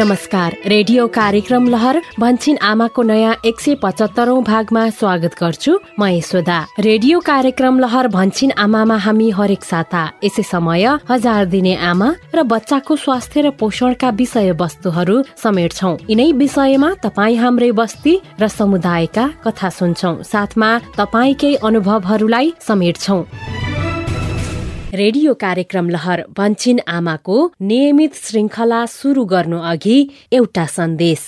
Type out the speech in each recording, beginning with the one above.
नमस्कार रेडियो कार्यक्रम लहर भन्छिन आमाको नयाँ एक सय पचहत्तरौं भागमा स्वागत गर्छु। म यशोदा। रेडियो कार्यक्रम लहर भन्छिन आमामा हामी हरेक साता। यसै समय हजार दिने आमा र बच्चाको स्वास्थ्य र पोषणका विषय वस्तुहरू समेट्छौ। यिनै विषयमा तपाईँ हाम्रै बस्ती र समुदायका कथा सुन्छौ। साथमा तपाईँकै अनुभवहरूलाई समेट्छौ। रेडियो कार्यक्रम लहर भन्छिन आमाको नियमित श्रृङ्खला सुरु गर्नु अघि एउटा सन्देश।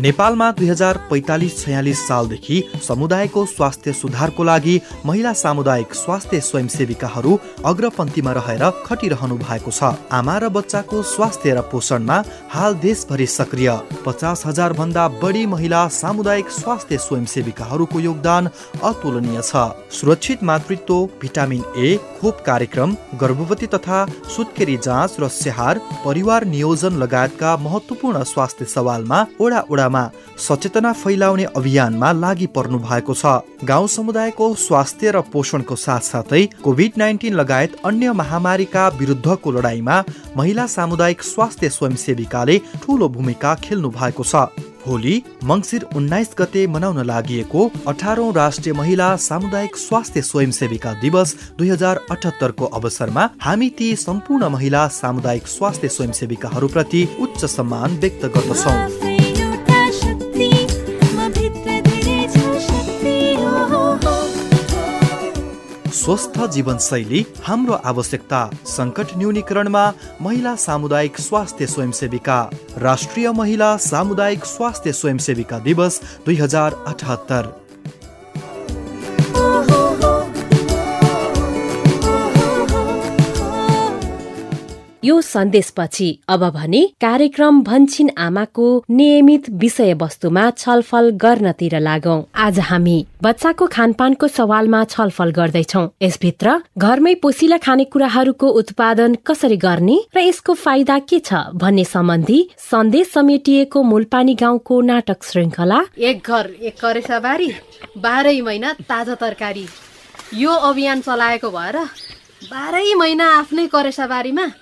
नेपालमा दुई हजार पैँतालिस छयालिस सालदेखि समुदायको स्वास्थ्य सुधारको लागि महिला सामुदायिक स्वास्थ्य स्वयंसेविकाहरू अग्रपन्थीमा रहेर खटिरहनु भएको छ। आमा र बच्चाको स्वास्थ्य र पोषणमा हाल देशभरि सक्रिय। पचास हजार भन्दा बढी महिला सामुदायिक स्वास्थ्य स्वयंसेविकाहरूको योगदान अतुलनीय छ। सुरक्षित मातृत्व भिटामिन ए खोप कार्यक्रम गर्भवती तथा सुत्केरी जाँच र स्याहार परिवार नियोजन लगायतका महत्वपूर्ण स्वास्थ्य सवालमा ओडा ओडा जिल्लामा सचेतना फैलाउने अभियानमा लागि पर्नु भएको छ। गाउँ समुदायको स्वास्थ्य र पोषणको साथसाथै कोभिड नाइन्टिन लगायत अन्य महामारीका विरुद्धको लडाईँमा महिला सामुदायिक स्वास्थ्य स्वयंसेविकाले ठूलो भूमिका खेल्नु भएको छ। भोलि मङ्सिर उन्नाइस गते मनाउन लागि अठारौं राष्ट्रिय महिला सामुदायिक स्वास्थ्य स्वयंसेविका दिवस दुई हजार अठहत्तरको अवसरमा हामी ती सम्पूर्ण महिला सामुदायिक स्वास्थ्य स्वयंसेविकाहरूप्रति उच्च सम्मान व्यक्त गर्दछौँ। स्वस्थ जीवनशैली हाम्रो आवश्यकता। सङ्कट न्यूनीकरणमा महिला सामुदायिक स्वास्थ्य स्वयंसेविका। राष्ट्रिय महिला सामुदायिक स्वास्थ्य स्वयंसेविका दिवस दुई हजार अठहत्तर। यो सन्देशपछि अब भने कार्यक्रम भन्छिन आमाको नियमित विषयवस्तुमा छलफल गर्नतिर लागौ। आज हामी बच्चाको खानपानको सवालमा छलफल गर्दैछौ। यसभित्र घरमै पोसिला खानेकुराहरूको उत्पादन कसरी गर्ने र यसको फाइदा के छ भन्ने सम्बन्धी सन्देश समेटिएको मूलपानी गाउँको नाटक श्रृङ्खला। एक घर एक करेसा बारी बाह्रै महिना ताजा तरकारी। यो अभियान चलाएको भएर बाह्रै महिना आफ्नै करेसा बारीमा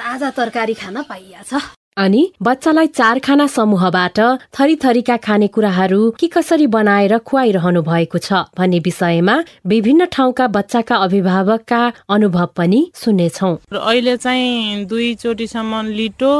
ताजा तरकारी खान पाइया छ अनि बच्चालाई चार खाना समूहबाट थरी थरीका खानेकुराहरू के कसरी बनाएर खुवाइरहनु भएको छ भन्ने विषयमा विभिन्न ठाउँका बच्चाका अभिभावकका अनुभव पनि सुन्नेछौ। अहिले चाहिँ दुईचोटिसम्म लिटो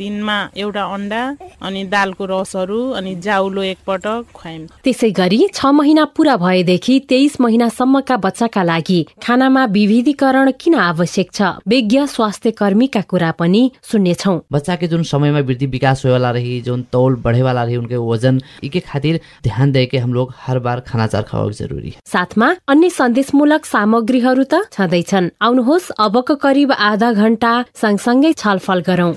दिनमा एउटा अन्डा अनि दालको रसहरू अनि जाउलो एकपटक खुवाइम त्यसै गरी छ महिना पुरा भएदेखि तेइस महिनासम्मका बच्चाका लागि खानामा विविधीकरण किन आवश्यक छ? विज्ञ स्वास्थ्य कर्मीका कुरा पनि सुन्नेछौ। बच्चा जोन समय में वृद्धि विकास होने वाला रही जो तौल बढ़े वाला रही उनके वजन इके खातिर ध्यान दे के हम लोग हर बार खाना चार खावा जरुरी। साथमा अन्य सन्देशमूलक सामग्रीहरू त छँदैछन्। आउनुहोस् अबको करिब आधा घण्टा सँगसँगै छलफल गरौं।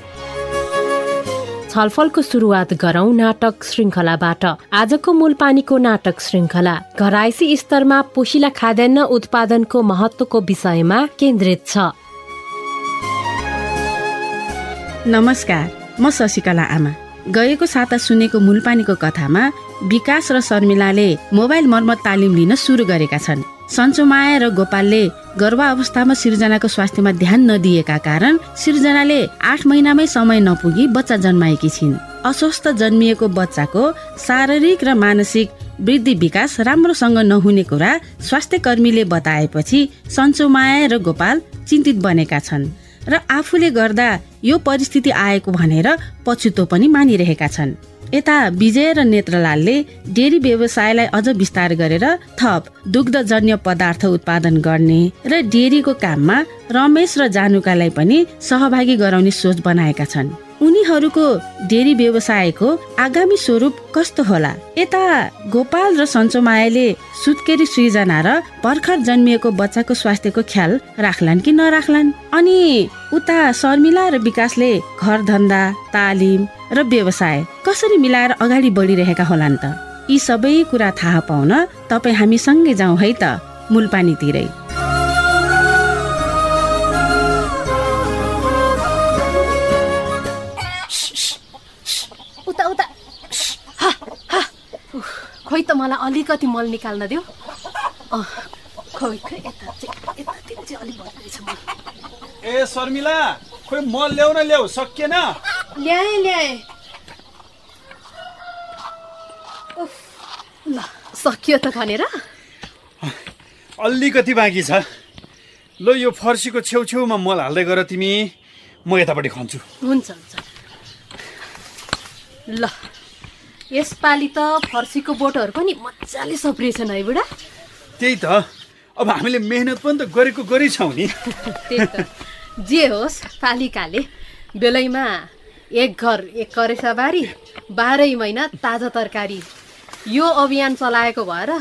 छलफलको सुरुवात गरौं नाटक श्रृङ्खलाबाट। आजको मूल पानीको नाटक श्रृङ्खला। घराइसी स्तरमा पोसिला खाद्यान्न उत्पादनको महत्वको विषयमा केन्द्रित छ। नमस्कार म शशिकला आमा। गएको साता सुनेको मूलपानीको कथामा विकास र शर्मिलाले मोबाइल मर्मत तालिम लिन सुरु गरेका छन्। सन्चोमाया र गोपालले गर्भावस्थामा सिर्जनाको स्वास्थ्यमा ध्यान नदिएका कारण सिर्जनाले आठ महिनामै समय नपुगी बच्चा जन्माएकी छिन्। अस्वस्थ जन्मिएको बच्चाको शारीरिक र मानसिक वृद्धि विकास राम्रोसँग नहुने कुरा स्वास्थ्य कर्मीले बताएपछि सन्चोमाया र गोपाल चिन्तित बनेका छन् र आफूले गर्दा यो परिस्थिति आएको भनेर पछुतो पनि मानिरहेका छन्। यता विजय र नेत्रलालले डेरी व्यवसायलाई अझ विस्तार गरेर थप दुग्धजन्य पदार्थ उत्पादन गर्ने र डेरीको काममा रमेश र जानुकालाई पनि सहभागी गराउने सोच बनाएका छन्। उनीहरूको डेरी व्यवसायको आगामी स्वरूप कस्तो होला? यता गोपाल र सन्चोमायाले सुत्केरी सृजना र भर्खर जन्मिएको बच्चाको स्वास्थ्यको ख्याल राख्लान् कि नराख्लान्? अनि उता शर्मिला र विकासले घर धन्दा तालिम र व्यवसाय कसरी मिलाएर अगाडि बढिरहेका होलान् त? यी सबै कुरा थाहा पाउन तपाईँ हामी सँगै जाउँ है त मुलपानीतिरै। मलाई अलिकति मल निकाल्न देऊ अँ, खोइ खोइ यता यतातिर चाहिँ अलिक भइरहेछ मल। ए शर्मिला खोइ मल ल्याउ न ल्याउ सकिएन। ल्याएँ ल्याएँ। ल सकियो त खनेर अलिकति बाँकी छ। ल यो फर्सीको छेउछेउमा मल हाल्दै गर तिमी। म यतापट्टि खन्छु। हुन्छ हुन्छ। ल। यसपालि त फर्सीको बोटहरू पनि मजाले सप्रिएछन् है बुढा। त्यही त। अब हामीले मेहनत पनि त गरेको गरेछौँ नि। त्यही त। जे होस् पालिकाले बेलैमा एक घर एक करेसा बारी बाह्रै महिना ताजा तरकारी। यो अभियान चलाएको भएर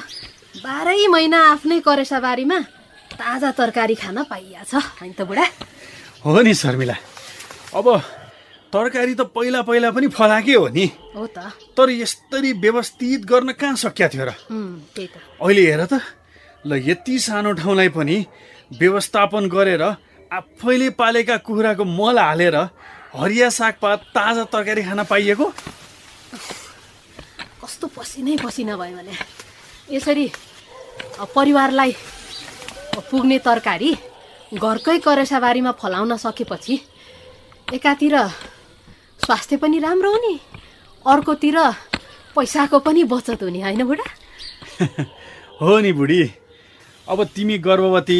बाह्रै महिना आफ्नै करेसा बारीमा ताजा तरकारी खान पाइया छ। होइन त बुढा? हो नि शर्मिला। अब तरकारी त पहिला पहिला पनि फलाकै हो नि। हो त। तर यस्तरी व्यवस्थित गर्न कहाँ सकिया थियो र? अहिले हेर त ल यति सानो ठाउँलाई पनि व्यवस्थापन गरेर आफैले पालेका कुखुराको मल हालेर हरिया सागपात ताजा तरकारी खान पाइएको? कस्तो पसिनै पसिना भयो भने। यसरी परिवारलाई पुग्ने तरकारी घरकै करेसाबारीमा फलाउन सकेपछि एकातिर स्वास्थ्य पनि राम्रो हुने अर्कोतिर पैसाको पनि बचत हुने होइन बुढा? हो नि बुढी। अब तिमी गर्भवती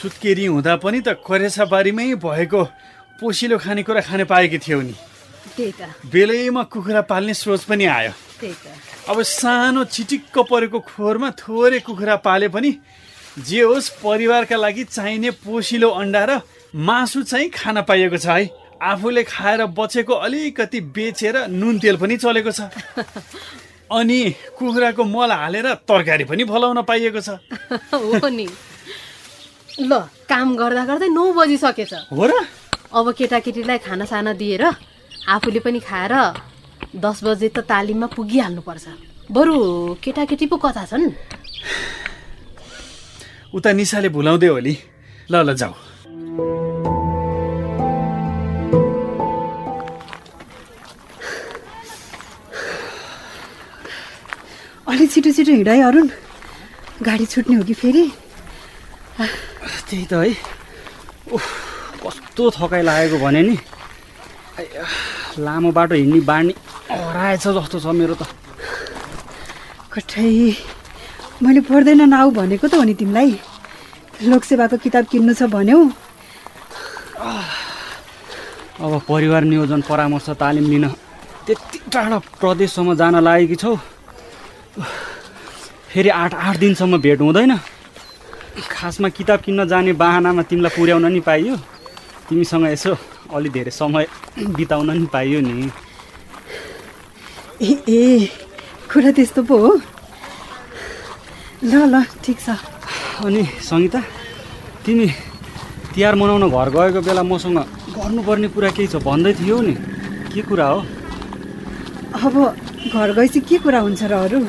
सुत्केरी हुँदा पनि त करेसा बारीमै भएको पोसिलो खानेकुरा खाने पाएकी थियौ नि। बेलैमा कुखुरा पाल्ने सोच पनि आयो। अब सानो चिटिक्क परेको खोरमा थोरै कुखुरा पाले पनि जे होस् परिवारका लागि चाहिने पोसिलो अन्डा र मासु चाहिँ खान पाइएको छ है। आफूले खाएर बचेको अलिकति बेचेर नुन तेल पनि चलेको छ। अनि कुखुराको मल हालेर तरकारी पनि फलाउन पाइएको छ। हो नि। ल काम गर्दा गर्दै नौ बजिसकेछ। हो र? अब केटाकेटीलाई खानासाना दिएर आफूले पनि खाएर दस बजे त तालिममा पुगिहाल्नुपर्छ। बरु केटाकेटी पो कता छन्। उता निसाले भुलाउँदै होली ल ल जाऊ। अलि छिटो छिटो हिँड है अरुण। गाडी छुट्ने हो कि फेरि? त्यही त है। उफ, कस्तो थकाइ लागेको भने नि। लामो बाटो हिँड्ने बानी हराएछ जस्तो छ मेरो त। कठै मैले पढ्दैन नआऊ भनेको त हो नि तिमीलाई। लोकसेवाको किताब किन्नु छ भन्यौ। अब परिवार नियोजन परामर्श तालिम लिन त्यति टाढा प्रदेशसम्म जान लागेकी छौ। फेरि आठ आठ दिनसम्म भेट हुँदैन। खासमा किताब किन्न जाने बाहनामा तिमीलाई पुर्याउन नि पाइयो। तिमीसँग यसो अलि धेरै समय बिताउन नि पाइयो नि। ए ए कुरा त्यस्तो पो हो। ल ल ठिक छ। अनि सङ्गीता तिमी तिहार मनाउन घर गएको बेला मसँग गर्नुपर्ने कुरा केही छ भन्दै थियो नि। के कुरा हो? अब घर गएपछि के कुरा हुन्छ र अरू?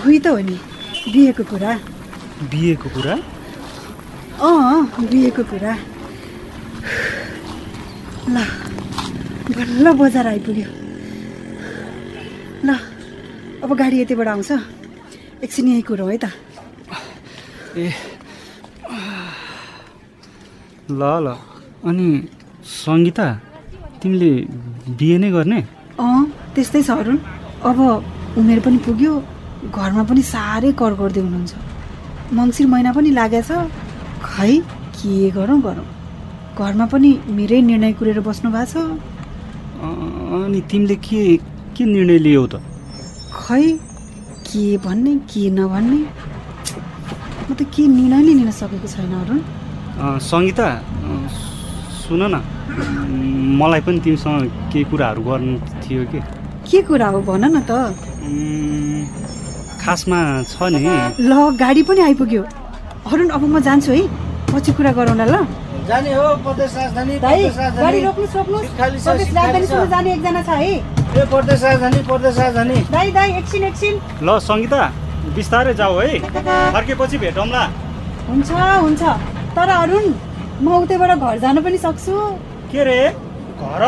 उही त हो नि बिहेको कुरा। बिहेको कुरा? अँ बिहेको कुरा। ल बल्ल बजार आइपुग्यो। ल अब गाडी यतिबाट आउँछ। एकछिन यही कुरो है त। ए। ल ल। अनि सङ्गीता तिमीले बिहे नै गर्ने? अँ। त्यस्तै छ अरुण। अब उमेर पनि पुग्यो घरमा पनि साह्रै कर गर्दै हुनुहुन्छ। मङ्सिर महिना पनि लागेछ खै के गरौँ गरौँ। घरमा पनि मेरै निर्णय कुरेर बस्नु भएको छ। अनि तिमीले के के निर्णय लियौ त? खै के भन्ने के नभन्ने? म त के निर्णय नै लिन सकेको छैन अरुण। सङ्गीता सुन न। मलाई पनि तिमीसँग केही कुराहरू गर्नु थियो कि? के कुरा हो भन न त। खासमा छ नि। ल गाडी पनि आइपुग्यो। अरुण अब म जान्छु है। पछि कुरा गरौँला ल। जाने हो प्रदेश राजधानी प्रदेश गाडी राजधानी रोक्नुहोस् रोक्नुहोस् प्रदेश राजधानीसम्म। जाने एकजना छ है। ए प्रदेश राजधानी प्रदेश राजधानी। दाइ दाइ एकछिन एकछिन। ल सङ्गीता बिस्तारै जाऊ है। फर्केपछि भेटौँला हुन्छ हुन्छ। तर अरुण म उतैबाट घर जान पनि सक्छु। के रे? घर?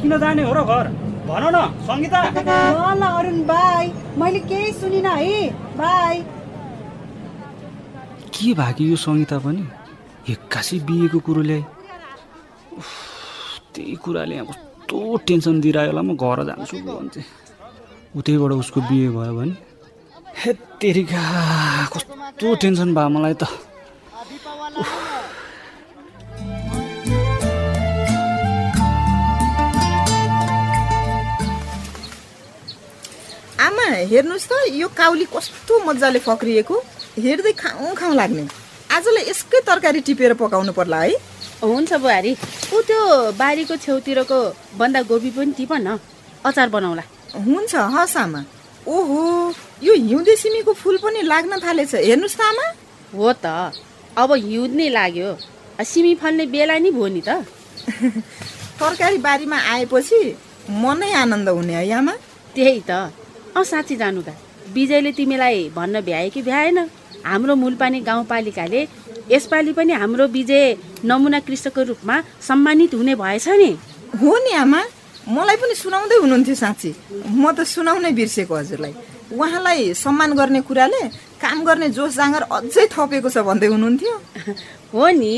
किन जाने हो र घर? भन न सङ्गीता। ल ल अरुण बाई मैले केही सुनिनँ है बाई के भयो कि यो सङ्गीता पनि? एक्कासी बिहेको कुरो ल्याए। उफ, त्यही कुराले यहाँ कस्तो टेन्सन दिइरह्यो होला म घर जान्छु भन्छ उतैबाट उसको बिहे भयो भने? हे तेरिका कस्तो टेन्सन भयो मलाई त। हेर्नुहोस् त यो काउली कस्तो मजाले फक्रिएको। हेर्दै खाउँ खाउँ लाग्ने। आजलाई यसकै तरकारी टिपेर पकाउनु पर्ला है। हुन्छ बुहारी। ऊ त्यो बारीको छेउतिरको बन्दागोपी पनि टिप न अचार बनाउला। हुन्छ हस् आमा। ओहो यो हिउँदे सिमीको फुल पनि लाग्न थालेछ। हेर्नुहोस् त आमा। हो त। अब हिउँद नै लाग्यो। सिमी फल्ने बेला नि भयो नि त। तरकारी बारीमा आएपछि मनै आनन्द हुने है आमा। त्यही त। अँ साँच्ची जानु त विजयले तिमीलाई भन्न भ्याए कि भ्याएन? हाम्रो मूलपानी गाउँपालिकाले यसपालि पनि हाम्रो विजय नमुना कृषकको रूपमा सम्मानित हुने भएछ नि। हो नि आमा मलाई पनि सुनाउँदै हुनुहुन्थ्यो साँच्ची। म त सुनाउनै बिर्सेको हजुरलाई। उहाँलाई सम्मान गर्ने कुराले काम गर्ने जोस जाँगर अझै थपेको छ भन्दै हुनुहुन्थ्यो। हो नि।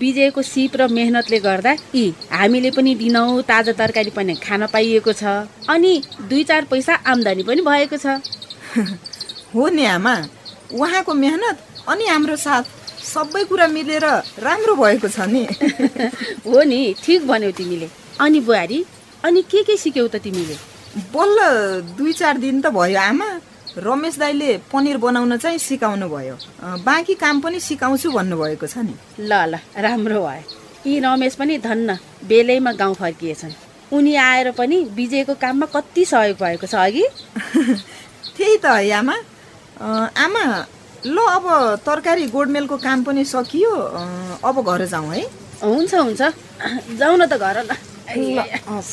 विजयको सिप र मेहनतले गर्दा यी हामीले पनि दिनौँ ताजा तरकारी पनि खान पाइएको छ। अनि दुई चार पैसा आम्दानी पनि भएको छ। हो नि आमा उहाँको मेहनत अनि हाम्रो साथ सबै कुरा मिलेर राम्रो भएको छ नि। हो नि ठिक भन्यौ तिमीले। अनि बुहारी अनि के के सिक्यौ त तिमीले? बल्ल दुई चार दिन त भयो आमा। रमेश दाईले पनिर बनाउन चाहिँ सिकाउनु भयो बाँकी काम पनि सिकाउँछु भन्नुभएको छ नि। ल ल राम्रो भयो। यी रमेश पनि धन्न बेलैमा गाउँ फर्किएछन्। उनी आएर पनि विजयको काममा कति सहयोग भएको छ अघि? त्यही त है आमा आमा ल अब तरकारी गोडमेलको काम पनि सकियो। अब घर जाउँ है। हुन्छ हुन्छ। जाउँ न त घर ल। ल हस्।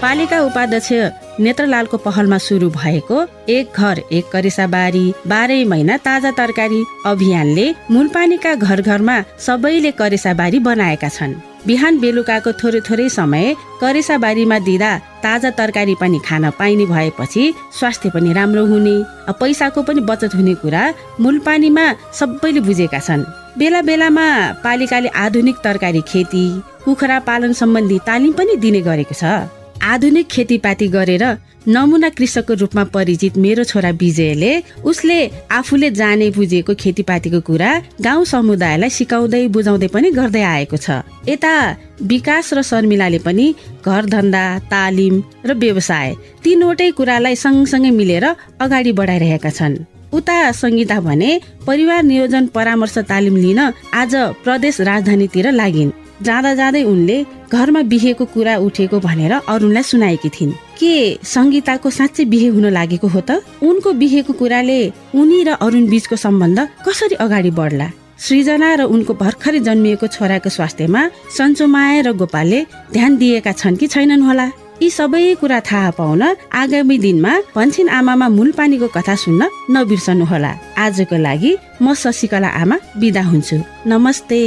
पालिका उपाध्यक्ष नेत्रलालको पहलमा सुरु भएको एक घर एक करेसा बारी बाह्रै महिना ताजा तरकारी अभियानले मूलपानीका घर घरमा सबैले करेसा बारी बनाएका छन्। बिहान बेलुकाको थोरै थोरै समय करेसा बारीमा दिँदा ताजा तरकारी पनि खान पाइने भएपछि स्वास्थ्य पनि राम्रो हुने पैसाको पनि बचत हुने कुरा मूलपानीमा सबैले बुझेका छन्। बेला बेलामा पालिकाले आधुनिक तरकारी खेती कुखुरा पालन सम्बन्धी तालिम पनि दिने गरेको छ। आधुनिक खेतीपाती गरेर नमुना कृषकको रूपमा परिचित मेरो छोरा विजयले उसले आफूले जाने बुझेको खेतीपातीको कुरा गाउँ समुदायलाई सिकाउँदै बुझाउँदै पनि गर्दै आएको छ। यता विकास र शर्मिलाले पनि घर धन्दा तालिम र व्यवसाय तीनवटै कुरालाई सँगसँगै मिलेर अगाडि बढाइरहेका छन्। उता सङ्गीता भने परिवार नियोजन परामर्श तालिम लिन आज प्रदेश राजधानीतिर लागिन्। जाँदा जाँदै उनले घरमा बिहेको कुरा उठेको भनेर अरूणलाई सुनाएकी थिइन्। के सङ्गीताको साँच्चै बिहे हुन लागेको हो त? उनको बिहेको कुराले उनी र अरुण बीचको सम्बन्ध कसरी अगाडि बढ्ला? सृजना र उनको भर्खरै जन्मिएको छोराको स्वास्थ्यमा सन्चोमाया र गोपालले ध्यान दिएका छन् कि छैनन् होला? यी सबै कुरा थाहा पाउन आगामी दिनमा भन्छिन आमामा मूलपानीको कथा सुन्न नबिर्सनुहोला आजको लागि म शशिकला आमा बिदा हुन्छु। नमस्ते।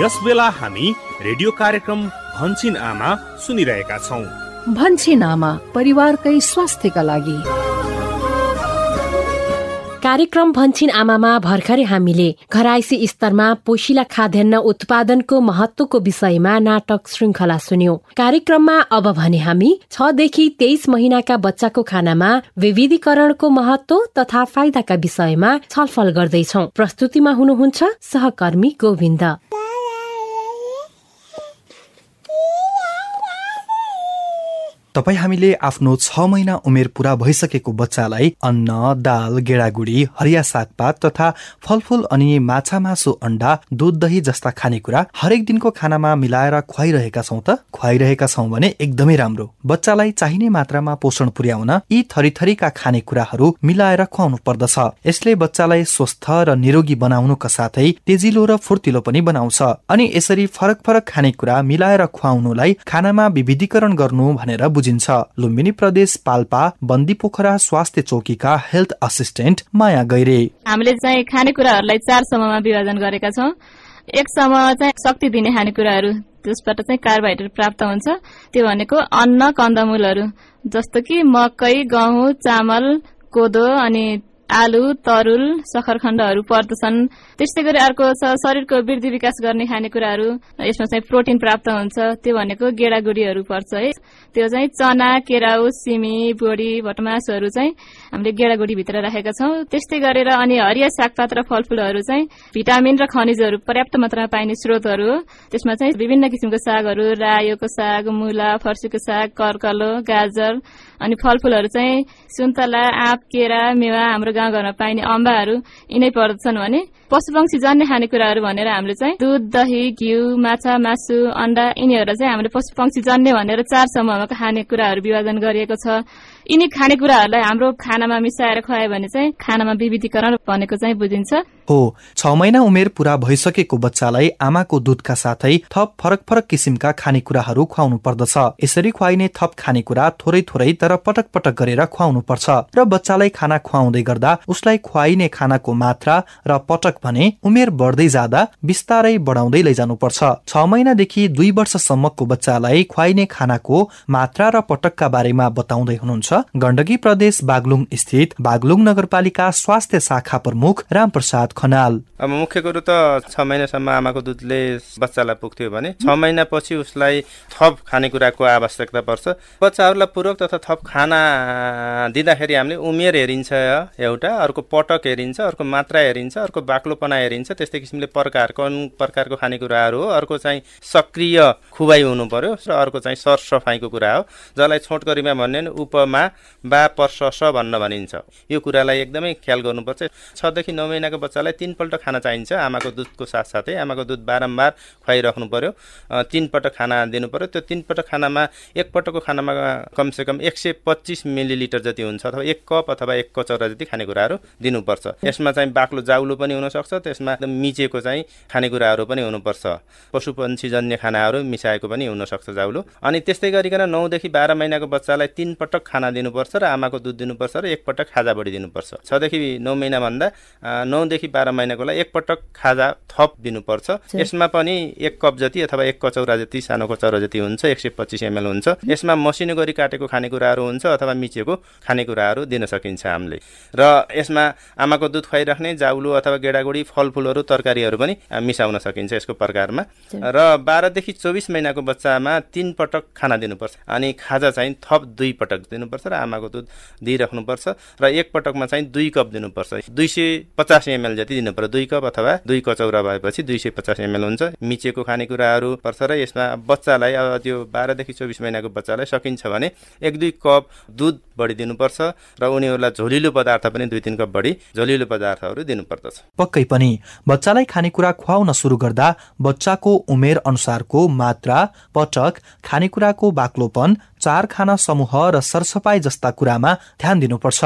यस बेला हामी रेडियो कार्यक्रम भन्छिन आमा सुनिरहेका छौँ। भन्छिन आमा परिवारकै स्वास्थ्यका लागि। कार्यक्रम भन्छिन आमामा भर्खरै हामीले घराइसी स्तरमा पोसिला खाद्यान्न उत्पादनको महत्वको विषयमा नाटक श्रृङ्खला सुन्यौं। कार्यक्रममा अब भने हामी छदेखि तेइस महिनाका बच्चाको खानामा विविधीकरणको महत्व तथा फाइदाका विषयमा छलफल गर्दैछौ। प्रस्तुतिमा हुनुहुन्छ सहकर्मी गोविन्द। तपाईँ हामीले आफ्नो छ महिना उमेर पूरा भइसकेको बच्चालाई अन्न दाल गेडागुडी हरिया सागपात तथा फलफूल अनि माछा मासु अन्डा दुध दही जस्ता खानेकुरा हरेक दिनको खानामा मिलाएर खुवाइरहेका छौँ त? खुवाइरहेका छौँ भने एकदमै राम्रो। बच्चालाई चाहिने मात्रामा पोषण पुर्याउन यी थरीथरीका खानेकुराहरू मिलाएर खुवाउनु पर्दछ। यसले बच्चालाई स्वस्थ र निरोगी बनाउनुका साथै तेजिलो र फुर्तिलो पनि बनाउँछ। अनि यसरी फरक फरक खानेकुरा मिलाएर खुवाउनुलाई खानामा विविधीकरण गर्नु भनेर बुझिन्छ लुम्बिनी प्रदेश पाल्पा बन्दी पोखरा स्वास्थ्य चौकीका हेल्थ असिस्टेन्ट माया गैरे। हामीले चाहिँ खानेकुराहरूलाई चार समूहमा विभाजन गरेका छौँ। एक समूह चाहिँ शक्ति दिने खानेकुराहरू त्यसबाट चाहिँ कार्बोहाइड्रेट प्राप्त हुन्छ। त्यो भनेको अन्न कन्दमूलहरू जस्तो कि मकै गहुँ चामल कोदो अनि आलु तरुल सखरखण्डहरू पर्दछन्। त्यस्तै गरी अर्को छ शरीरको वृद्धि विकास गर्ने खानेकुराहरू यसमा चाहिँ प्रोटिन प्राप्त हुन्छ त्यो भनेको गेडागुडीहरू पर्छ है। त्यो चाहिँ चना केराउ सिमी बोडी भटमासहरू चाहिँ हामीले गेडागुडीभित्र राखेका छौँ। त्यस्तै गरेर अनि हरिया सागपात र फलफूलहरू चाहिँ भिटामिन र खनिजहरू पर्याप्त मात्रामा पाइने स्रोतहरू त्यसमा चाहिँ विभिन्न किसिमको सागहरू रायोको साग मुला फर्सीको साग कर्कलो गाजर अनि फलफूलहरू चाहिँ सुन्तला आँप केरा मेवा हाम्रो गाउँघरमा पाइने अम्बाहरू यिनै पर्दछन् भने पशुपक्षी जन्य खानेकुराहरू भनेर हामीले चाहिँ दुध दही घिउ माछा मासु अन्डा यिनीहरूलाई चाहिँ हामीले पशुपक्षी जन्य भनेर चार समूहमा खानेकुराहरू विभाजन गरिएको छ। यिनी खानेकुराहरूलाई हाम्रो खानामा मिसाएर खुवायो भने चाहिँ खानामा विविधीकरण भनेको चाहिँ बुझिन्छ। हो छ महिना उमेर पूरा भइसकेको बच्चालाई आमाको दुधका साथै थप फरक फरक किसिमका खानेकुराहरू खुवाउनु पर्दछ। यसरी खुवाइने थप खानेकुरा थोरै थोरै तर पटक पटक गरेर खुवाउनु पर्छ र बच्चालाई खाना खुवाउँदै गर्दा उसलाई खुवाइने खानाको मात्रा र पटक भने उमेर बढ्दै जाँदा बिस्तारै बढाउँदै लैजानु पर्छ छ महिनादेखि दुई वर्षसम्मको बच्चालाई खुवाइने खानाको मात्रा र पटकका बारेमा बताउँदै हुनुहुन्छ। गण्डकी प्रदेश बागलुङ स्थित बागलुङ नगरपालिका स्वास्थ्य शाखा प्रमुख रामप्रसाद खनाल। अब मुख्य कुरो त छ महिनासम्म आमाको दुधले बच्चालाई पुग्थ्यो भने छ महिनापछि उसलाई थप खानेकुराको आवश्यकता पर्छ। बच्चाहरूलाई पूरक तथा थप खाना दिँदाखेरि हामीले उमेर हेरिन्छ एउटा अर्को पटक हेरिन्छ अर्को मात्रा हेरिन्छ अर्को बाक्लोपना हेरिन्छ त्यस्तै किसिमले प्रकारको प्रकारको खानेकुराहरू हो। अर्को चाहिँ सक्रिय खुवाइ हुनु पर्यो र अर्को चाहिँ सरसफाइको कुरा हो। जसलाई छोटकरीमा भन्ने उपमा बा पर्स भन्न भनिन्छ। यो कुरालाई एकदमै ख्याल गर्नुपर्छ। छदेखि नौ महिनाको बच्चालाई तिनपल्ट खाना चाहिन्छ। आमाको दुधको साथसाथै आमाको दुध बारम्बार खुवाइराख्नु पर्यो। तिनपटक खाना दिनु पर्यो त्यो तिनपटक खानामा एकपटकको खानामा कमसेकम एक सय पच्चिस मिलिलिटर जति हुन्छ अथवा एक कप अथवा एक कचौरा जति खानेकुराहरू दिनुपर्छ। यसमा चाहिँ बाक्लो जाउलो पनि हुनसक्छ। त्यसमा एकदम मिचेको चाहिँ खानेकुराहरू पनि हुनुपर्छ। पशुपन्छीजन्य खानाहरू मिसाएको पनि हुनसक्छ जाउलो। अनि त्यस्तै गरिकन नौदेखि बाह्र महिनाको बच्चालाई तिन पटक खाना दिनुपर्छ र आमाको दुध दिनुपर्छ र एकपटक खाजा बढी दिनुपर्छ। छदेखि नौ महिनाभन्दा नौदेखि बाह्र महिनाकोलाई एकपटक खाजा थप दिनुपर्छ। यसमा पनि एक कप जति अथवा एक कचौरा जति सानो कचौरा जति हुन्छ एक सय पच्चिस एमएल हुन्छ। यसमा मसिनो गरी काटेको खानेकुराहरू हुन्छ अथवा मिचेको खानेकुराहरू दिन सकिन्छ हामीले। र यसमा आमाको दुध खुवाइराख्ने जाउलो अथवा गेडागुडी फलफुलहरू तरकारीहरू पनि मिसाउन सकिन्छ यसको प्रकारमा। र बाह्रदेखि चौबिस महिनाको बच्चामा तिन पटक खाना दिनुपर्छ। अनि खाजा चाहिँ थप दुई पटक दिनुपर्छ। र आमाको दुध दिइराख्नुपर्छ र एक पटकमा चाहिँ दुई कप दिनुपर्छ। दुई सय पचास एमएल जति दिनु पर्यो दुई कप अथवा दुई कचौरा भएपछि दुई सय पचास एमएल हुन्छ। मिचेको खानेकुराहरू पर्छ र यसमा बच्चालाई अब त्यो बाह्रदेखि चौबिस महिनाको बच्चालाई सकिन्छ भने एक दुई कप दुध बढी दिनुपर्छ र उनीहरूलाई झोलिलो पदार्थ पनि दुई तिन कप बढी झोलिलो पदार्थहरू दिनुपर्दछ। पक्कै पनि बच्चालाई खानेकुरा खुवाउन सुरु गर्दा बच्चाको उमेर अनुसारको मात्रा पटक खानेकुराको बाक्लोपन चार खाना समूह र सरसफाई जस्ता कुरामा ध्यान दिनुपर्छ।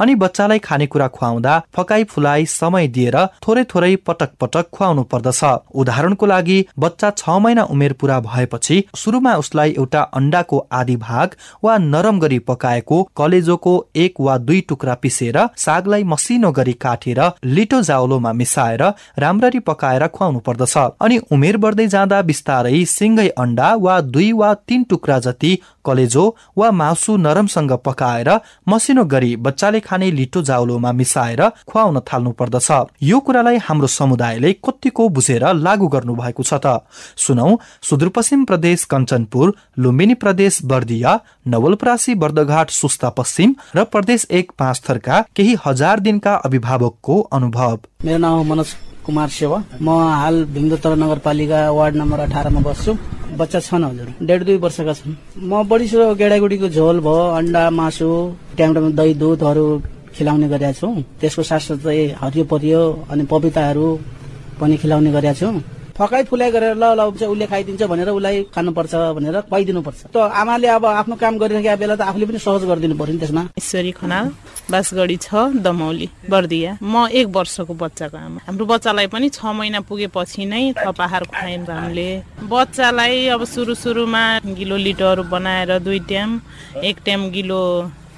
अनि बच्चालाई खानेकुरा खुवाउँदा फकाई फुलाई समय दिएर थोरै थोरै पटक पटक खुवाउनु पर्दछ। उदाहरणको लागि बच्चा छ महिना उमेर पूरा भएपछि सुरुमा उसलाई एउटा अन्डाको आधी भाग वा नरम गरी पकाएको कलेजोको एक वा दुई टुक्रा पिसेर सागलाई मसिनो गरी काटेर लिटो जाउलोमा मिसाएर राम्ररी पकाएर खुवाउनु पर्दछ। अनि उमेर बढ्दै जाँदा बिस्तारै सिङ्गै अन्डा वा दुई वा तीन टुक्रा जति कलेजो वा मासु नरमसँग पकाएर मसिनो गरी बच्चाले खाने लिटो जाउलोमा मिसाएर खुवाउन थाल्नु पर्दछ यो कुरालाई हाम्रो समुदायले कतिको बुझेर लागू गर्नु भएको छ त। सुनौ सुदूरपश्चिम प्रदेश कञ्चनपुर लुम्बिनी प्रदेश बर्दिया नवलपरासी बर्दघाट सुस्ता पश्चिम र प्रदेश एक पाँच थरका केही हजार दिनका अभिभावकको अनुभव। मेरो नाम मनोज कुमार सेवा। म हाल भिमदोत्तर नगरपालिका वार्ड नम्बर अठारमा बस्छु। बच्चा छन् हजुर। डेढ दुई वर्षका छन्। म बढी सो गेडागुडीको झोल भयो अन्डा मासु टाइम दही दुधहरू खिलाउने गरेका छु। त्यसको साथसाथै हरियो परियो अनि पपिताहरू पनि खिलाउने गरेका छु। फकाइ फुलाइ गरेर ल ल उसले खाइदिन्छ भनेर उसलाई खानुपर्छ भनेर खुवाइदिनुपर्छ। त आमाले अब आफ्नो काम गरिरहेका बेला त आफूले पनि सहज गरिदिनु पर्यो नि त्यसमा। ईश्वरी खनाल बासगढी छ दमौली बर्दिया। म एक वर्षको बच्चाको आमा। हाम्रो बच्चालाई पनि छ महिना पुगेपछि नै थप आहार खुवाइन् हामीले बच्चालाई अब सुरु सुरुमा गिलो लिटोहरू बनाएर दुई टाइम एक टाइम गिलो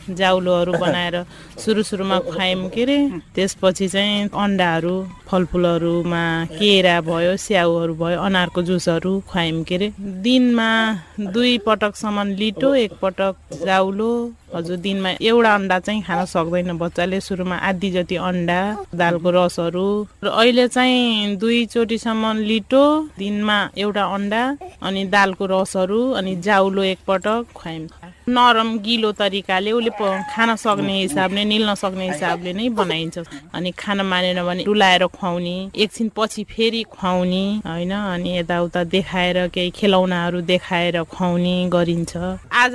जाउलोहरू बनाएर सुरु सुरुमा खुवायौँ के अरे त्यसपछि चाहिँ अन्डाहरू फलफुलहरूमा केरा भयो स्याउहरू भयो अनारको जुसहरू खुवायौँ के अरे। दिनमा दुई पटकसम्म लिटो एकपटक जाउलो। हजुर दिनमा एउटा अन्डा चाहिँ खान सक्दैन बच्चाले। सुरुमा आधी जति अन्डा दालको रसहरू। र अहिले चाहिँ दुईचोटिसम्म लिटो दिनमा एउटा अन्डा अनि दालको रसहरू अनि जाउलो एकपटक खुवायौँ। नरम गिलो तरिकाले उसले खान सक्ने हिसाबले निल्न सक्ने हिसाबले नै बनाइन्छ। अनि खान मानेन भने डुलाएर खुवाउने एकछिन पछि फेरि खुवाउने होइन? अनि यताउता देखाएर केही खेलौनाहरू देखाएर खुवाउने गरिन्छ। आज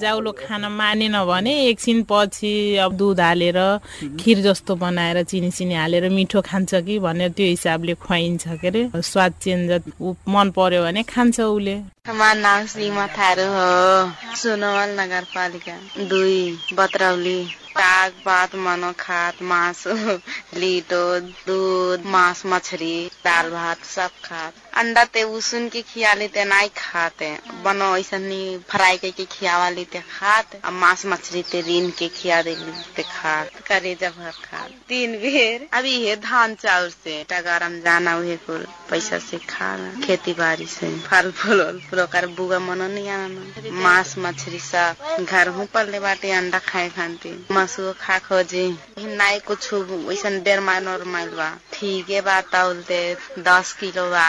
जाउलो खान मानेन भने एकछिन पछि अब दुध हालेर खिर जस्तो बनाएर चिनी चिनी हालेर मिठो खान्छ कि भनेर त्यो हिसाबले खुवाइन्छ के अरे? स्वाद चेन्ज मन पर्यो भने खान्छ उसले। हमार नाम सीमा थारू हो। सुनवल नगरपालिका। दुई बत्रौली साग भात मनोखात मासु लिटो दूध मांस मछली दाल भात सब खात अंडा ते उसन के खिया लेते नहीं खाते बनो, ऐसा नहीं, फ्राई करके खियावा लेते खात और मांस मछली ते रीन के खिया दे लेते खात करेजा भर खात तीन बेर अभी ये धान चाउर से। टगारम जाना हुए कुल पैसा से खाना खेती बाड़ी से। फल फूल फूल कर बुआ मनो नहीं आना। मांस मछली सब। घर हूँ पल्ले बाटे, अंडा खाए खाते मासु खा खोजे नाई कुछ वैसा डेढ़ माइल और बा। ठीक है बा दस किलो बा।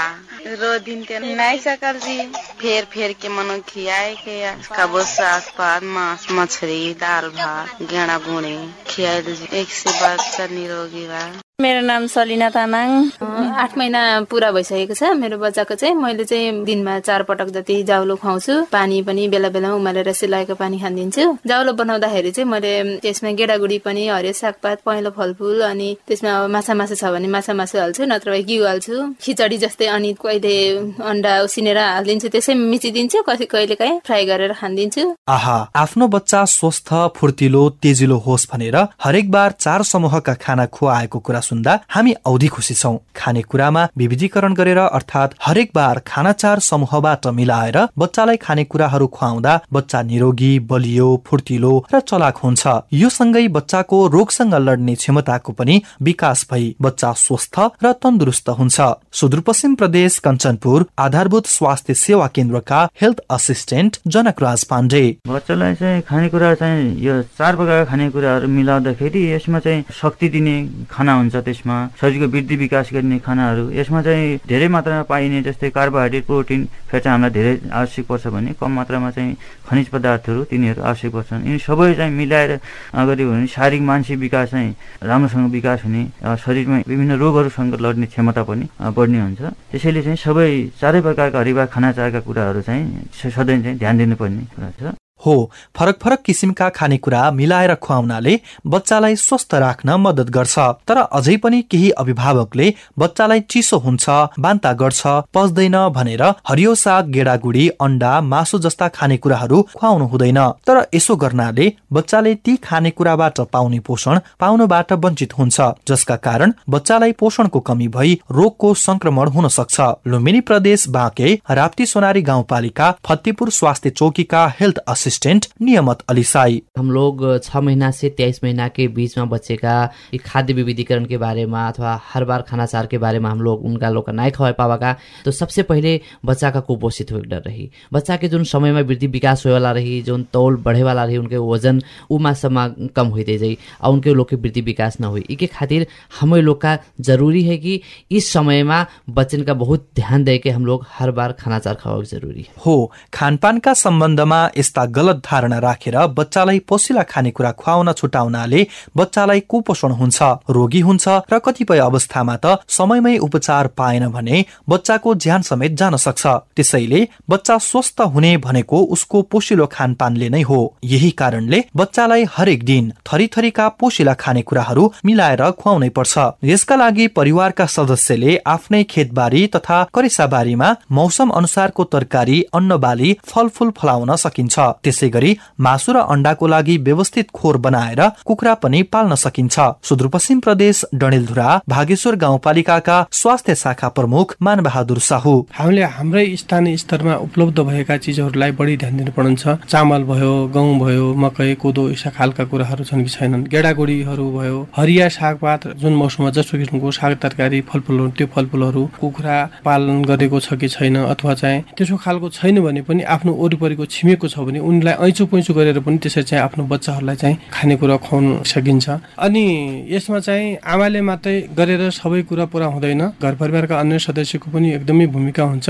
रो दिन ते नहीं सकल जी फेर फेर के मनो खियाए के कबो साग पात मांस मछली दाल भात गेड़ा गुणे खियाए एक से बच्चा निरोगी बा। मेरो नाम सलिना तामाङ। आठ महिना पुरा भइसकेको छ। मेरो बच्चाको चाहिँ मैले चाहिँ दिनमा चार पटक जति जाउलो खुवाउँछु। पानी पनि बेला बेलामा उमालेर सिलाएको पानी खानिदिन्छु जाउलो बनाउँदाखेरि चाहिँ मैले त्यसमा गेडागुडी पनि हरियो सागपात पहेँलो फलफुल अनि त्यसमा माछा मासु छ भने माछा मासु हाल्छु नत्र भए घिउ हाल्छु। खिचडी जस्तै अनि कहिले अन्डा उसिनेर हालिदिन्छु त्यसै मिचिदिन्छु कहिले कहिले काहीँ फ्राई गरेर खानिदिन्छु आहा आफ्नो बच्चा स्वस्थ फुर्तिलो तेजिलो होस् भनेर हरेक बार चार समूहका खाना खुवाएको कुरा सुन्दा हामी औधी खुसी छौँ। खानेकुरामा विविधीकरण गरेर अर्थात् हरेक बार खाना चार समूहबाट मिलाएर बच्चालाई खानेकुराहरू खुवाउँदा बच्चा निरोगी बलियो फुर्तिलो र चलाक हुन्छ। यो सँगै बच्चाको रोगसँग लड्ने क्षमताको पनि विकास भई बच्चा स्वस्थ र तन्दुरुस्त हुन्छ। सुदूरपश्चिम प्रदेश कञ्चनपुर आधारभूत स्वास्थ्य सेवा केन्द्रका हेल्थ असिस्टेन्ट जनकराज पाण्डे। बच्चालाई चाहिँ खानेकुरा चाहिँ यो चार प्रकारका खानेकुराहरू मिलाउँदाखेरि यसमा चाहिँ शक्ति दिने खाना हुन्छ त्यसमा। शरीरको वृद्धि विकास गर्ने खानाहरू। यसमा चाहिँ धेरै मात्रामा पाइने जस्तै कार्बोहाइड्रेट प्रोटिन फेट हामीलाई धेरै आवश्यक पर्छ भने कम मात्रामा चाहिँ खनिज पदार्थहरू तिनीहरू आवश्यक पर्छन्। यिनी सबै चाहिँ मिलाएर गऱ्यो भने शारीरिक मानसिक विकास चाहिँ राम्रोसँग विकास हुने शरीरमा विभिन्न रोगहरूसँग लड्ने क्षमता पनि बढ्ने हुन्छ। त्यसैले चाहिँ सबै चारै प्रकारका हरिवा खानाचारका कुराहरू चाहिँ सधैँ चाहिँ ध्यान दिनुपर्ने कुरा छ। हो। फरक फरक किसिमका खानेकुरा मिलाएर खुवाउनाले बच्चालाई स्वस्थ राख्न मद्दत गर्छ। तर अझै पनि केही अभिभावकले बच्चालाई चिसो हुन्छ बान्ता गर्छ पच्दैन भनेर हरियो साग गेडागुडी अन्डा मासु जस्ता खानेकुराहरू खुवाउनु हुँदैन। तर यसो गर्नाले बच्चाले ती खानेकुराबाट पाउने पोषण पाउनुबाट वञ्चित हुन्छ जसका कारण बच्चालाई पोषणको कमी भई रोगको संक्रमण हुन सक्छ लुम्बिनी प्रदेश बाँके राप्ती सोनारी गाउँपालिका फतेपुर स्वास्थ्य चौकीका हेल्थ असिस्टेन्ट असिस्टेन्ट नियमत अलिसाई हम लोग छ महीना से तेईस महीना के बीच में बच्चे का खाद्य विविधीकरण के बारे में अथवा हर बार खानाचार के बारे में हम लोग उनका लोग का नहीं खवाए पावा का तो सबसे पहले बच्चा का कुपोषित हो डर रही। बच्चा के जो समय में वृद्धि विकास होए वाला रही जो तौल बढ़े वाला रही उनके वजन उ मात्रा कम होते जाई और उनके लोग के वृद्धि विकास न हुई। इके खातिर हम लोग का जरूरी है कि इस समय में बच्चन का बहुत ध्यान दे के हम लोग हर बार खानाचार खवाक जरुरी है। हो खानपानका सम्बन्धमा यस्ता गलत धारणा राखेर बच्चालाई पोसिला खानेकुरा खुवाउन छुटाउनाले बच्चालाई कुपोषण हुन्छ रोगी हुन्छ र कतिपय अवस्थामा त समयमै उपचार पाएन भने बच्चाको ज्यान समेत जान सक्छ। त्यसैले बच्चा स्वस्थ हुने भनेको उसको पोसिलो खानपानले नै हो। यही कारणले बच्चालाई हरेक दिन थरी थरीका पोसिला खानेकुराहरू मिलाएर खुवाउनै पर्छ। यसका लागि परिवारका सदस्यले आफ्नै खेतबारी तथा करेसाबारीमा मौसम अनुसारको तरकारी अन्न बाली फलफूल फलाउन सकिन्छ। त्यसै गरी मासु र अण्डाको लागि व्यवस्थित खोर बनाएर कुखुरा पनि पाल्न सकिन्छ। सुदूरपश्चिम प्रदेश डणेलधुरा भागेश्वर गाउँपालिकाका स्वास्थ्य शाखा प्रमुख मानबहादुर साहु। हामीले हाम्रै स्थानीय स्तरमा उपलब्ध भएका चिजहरूलाई बढी ध्यान दिनुपर्छ चामल भयो गहुँ भयो मकै कोदो यस्ता खालका कुराहरू छन् कि छैनन्? गेडागुडीहरू भयो हरिया सागपात जुन मौसममा जस्तो किसिमको साग तरकारी फलफुलहरू त्यो फलफुलहरू कुखुरा पालन गरेको छ कि छैन अथवा चाहिँ त्यसो खालको छैन भने पनि आफ्नो वरिपरिको छिमेको छ भने उनलाई ऐचो पैँचो गरेर पनि त्यसरी चाहिँ आफ्नो बच्चाहरूलाई चाहिँ खानेकुरा खुवाउन सकिन्छ। अनि यसमा चाहिँ आमाले मात्रै गरेर सबै कुरा पुरा हुँदैन। घर परिवारका अन्य सदस्यको पनि एकदमै भूमिका हुन्छ।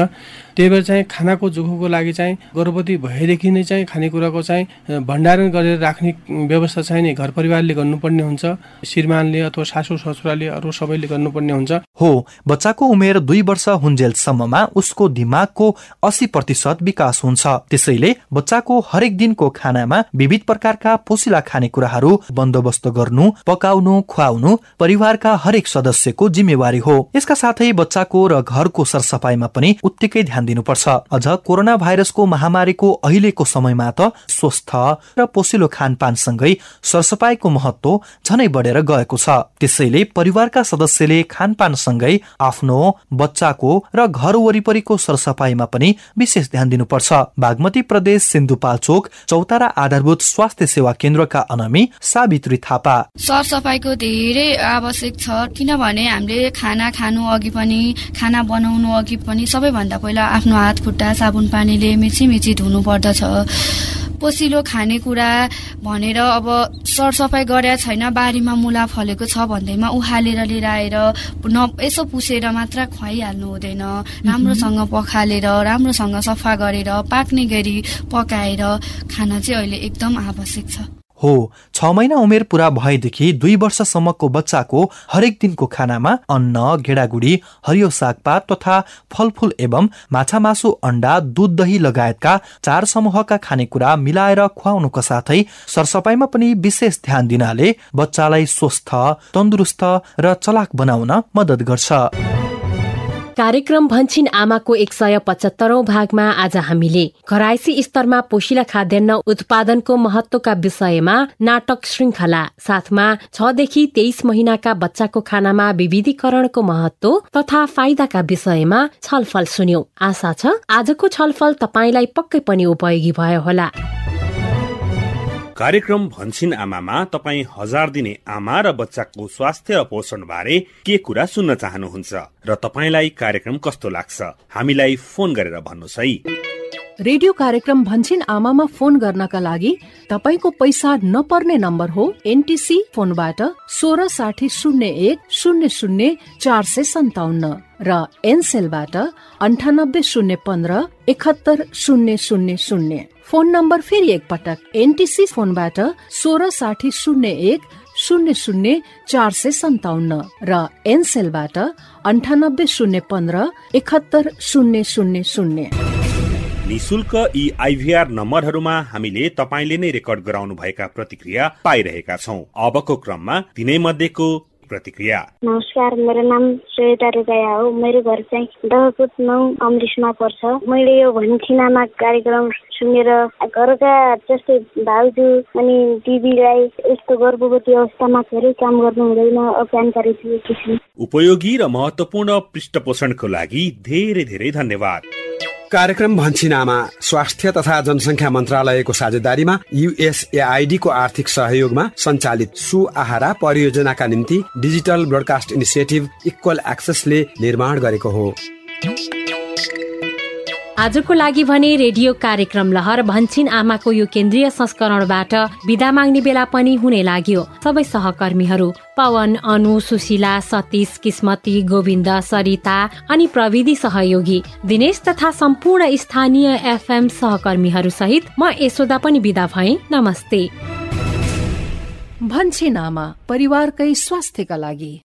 त्यही भएर चाहिँ खानाको जोखोको लागि चाहिँ गर्भवती भएदेखि नै चाहिँ खानेकुराको चाहिँ भण्डारण गरेर राख्ने व्यवस्था चाहिँ नि घर परिवारले गर्नुपर्ने हुन्छ। श्रीमानले अथवा सासु ससुराले अरू सबैले गर्नुपर्ने हुन्छ। हो बच्चाको उमेर दुई वर्ष हुन्जेलसम्ममा उसको दिमागको अस्सी प्रतिशत विकास हुन्छ। त्यसैले बच्चाको हरेक दिनको खानामा विविध प्रकारका पोसिला खानेकुराहरू बन्दोबस्त गर्नु पकाउनु खुवाउनु परिवारका हरेक सदस्यको जिम्मेवारी हो। यसका साथै बच्चाको र घरको सरसफाइमा पनि उत्तिकै ध्यान दिनुपर्छ। अझ कोरोना भाइरसको महामारीको अहिलेको समयमा त स्वस्थ र पोसिलो खानपानसँगै सरसफाइको महत्व झनै बढेर गएको छ। त्यसैले परिवारका सदस्यले खानपानसँगै आफ्नो बच्चाको र घर वरिपरिको सरसफाइमा पनि विशेष ध्यान दिनुपर्छ। बागमती प्रदेश सिन्धुपाल्चोक चौतारा आधारभूत स्वास्थ्य सेवा केन्द्रका अनमी सावित्री थापा। सरसफाइको धेरै आवश्यक छ किनभने हामीले खाना खानु अघि पनि खाना बनाउनु अघि पनि सबैभन्दा पहिला आफ्नो हात खुट्टा साबुन पानीले मिची मिची धुनु पर्दछ। पोसिलो खानेकुरा भनेर अब सरसफाइ गरेका छैन बारीमा मुला फलेको छ भन्दैमा उहालेर लिएर आएर न यसो पुसेर मात्र खुवाइहाल्नु हुँदैन। राम्रोसँग पखालेर राम्रोसँग सफा गरेर पाक्ने गरी पकाएर खान चाहिँ अहिले एकदम आवश्यक छ। हो। छ महिना उमेर पूरा भएदेखि दुई वर्षसम्मको बच्चाको हरेक दिनको खानामा अन्न गेडागुडी हरियो सागपात तथा फलफूल एवं माछा मासु अण्डा दुध दही लगायतका चार समूहका खानेकुरा मिलाएर खुवाउनुका साथै सरसफाइमा पनि विशेष ध्यान दिनाले बच्चालाई स्वस्थ तन्दुरुस्त र चलाक बनाउन मदत गर्छ। कार्यक्रम भन्छिन आमाको एक सय पचहत्तरौं भागमा आज हामीले घराइसी स्तरमा पोषिला खाद्यान्न उत्पादनको महत्वका विषयमा नाटक श्रृङ्खला साथमा छदेखि तेइस महिनाका बच्चाको खानामा विविधीकरणको महत्व तथा फाइदाका विषयमा छलफल सुन्यौं। आशा छ आजको छलफल तपाईँलाई पक्कै पनि उपयोगी भयो होला। कार्यक्रम भन्छिन आमामा तपाईँ हजार दिने आमा र बच्चाको स्वास्थ्य र पोषण बारे के कुरा सुन्न चाहनुहुन्छ र तपाईँलाई कार्यक्रम कस्तो लाग्छ? हामीलाई फोन गरेर भन्नुहोस् है। रेडियो कार्यक्रम भन्छिन आमामा फोन गर्नका लागि तपाईँको पैसा नपर्ने नम्बर हो एनटिसी फोनबाट सोह्र साठी शून्य एक शून्य शून्य चार सय सन्ताउन्न र एनसेलबाट अन्ठानब्बे शून्य पन्ध्र एकहत्तर शून्य शून्य शून्य। फोन नम्बर फेरि एकपटक एनटिसी फोनबाट सोह्र साठी शून्य एक शून्य शून्य चार सय सन्ताउन्न र एनसेलबाट अन्ठानब्बे शून्य पन्ध्र एकहत्तर शून्य शून्य शून्य। निशुल्क यी आइभीआर नम्बरहरूमा हामीले तपाईँले नै रेकर्ड गराउनु भएका प्रतिक्रिया पाइरहेका छौँ। अबको क्रममा तिनै मध्येको प्रतिक्रिया। नमस्कार मेरो नाम श्वेता रुगया हो। मेरो घर चाहिँ दहकुट नौ अमृतमा पर्छ। मैले यो भन्छिनामा कार्यक्रम सुनेर घरका जस्तै भाउजू अनि दिदीलाई यस्तो गर्भवती अवस्थामा धेरै काम गर्नु हुँदैन जानकारी दिएकी छु उपयोगी र महत्वपूर्ण पृष्ठपोषणको लागि धेरै धेरै धन्यवाद। कार्यक्रम भन्छिनामा स्वास्थ्य तथा जनसङ्ख्या मन्त्रालयको साझेदारीमा युएसएआईडीको आर्थिक सहयोगमा सञ्चालित सुआहारा परियोजनाका निम्ति डिजिटल ब्रोडकास्ट इनिसिएटिभ इक्वल एक्सेसले निर्माण गरेको हो। आजको लागि भने रेडियो कार्यक्रम लहर भन्छिन आमाको यो केन्द्रीय संस्करणबाट विदा माग्ने बेला पनि हुने लाग्यो। सबै सहकर्मीहरू पवन अनु सुशीला सतीश किस्मती गोविन्द सरिता अनि प्रविधि सहयोगी दिनेश तथा सम्पूर्ण स्थानीय एफएम सहकर्मीहरू सहित म यशोदा पनि विदा भए। नमस्ते। भन्छे नामा परिवारकै स्वास्थ्यका लागि।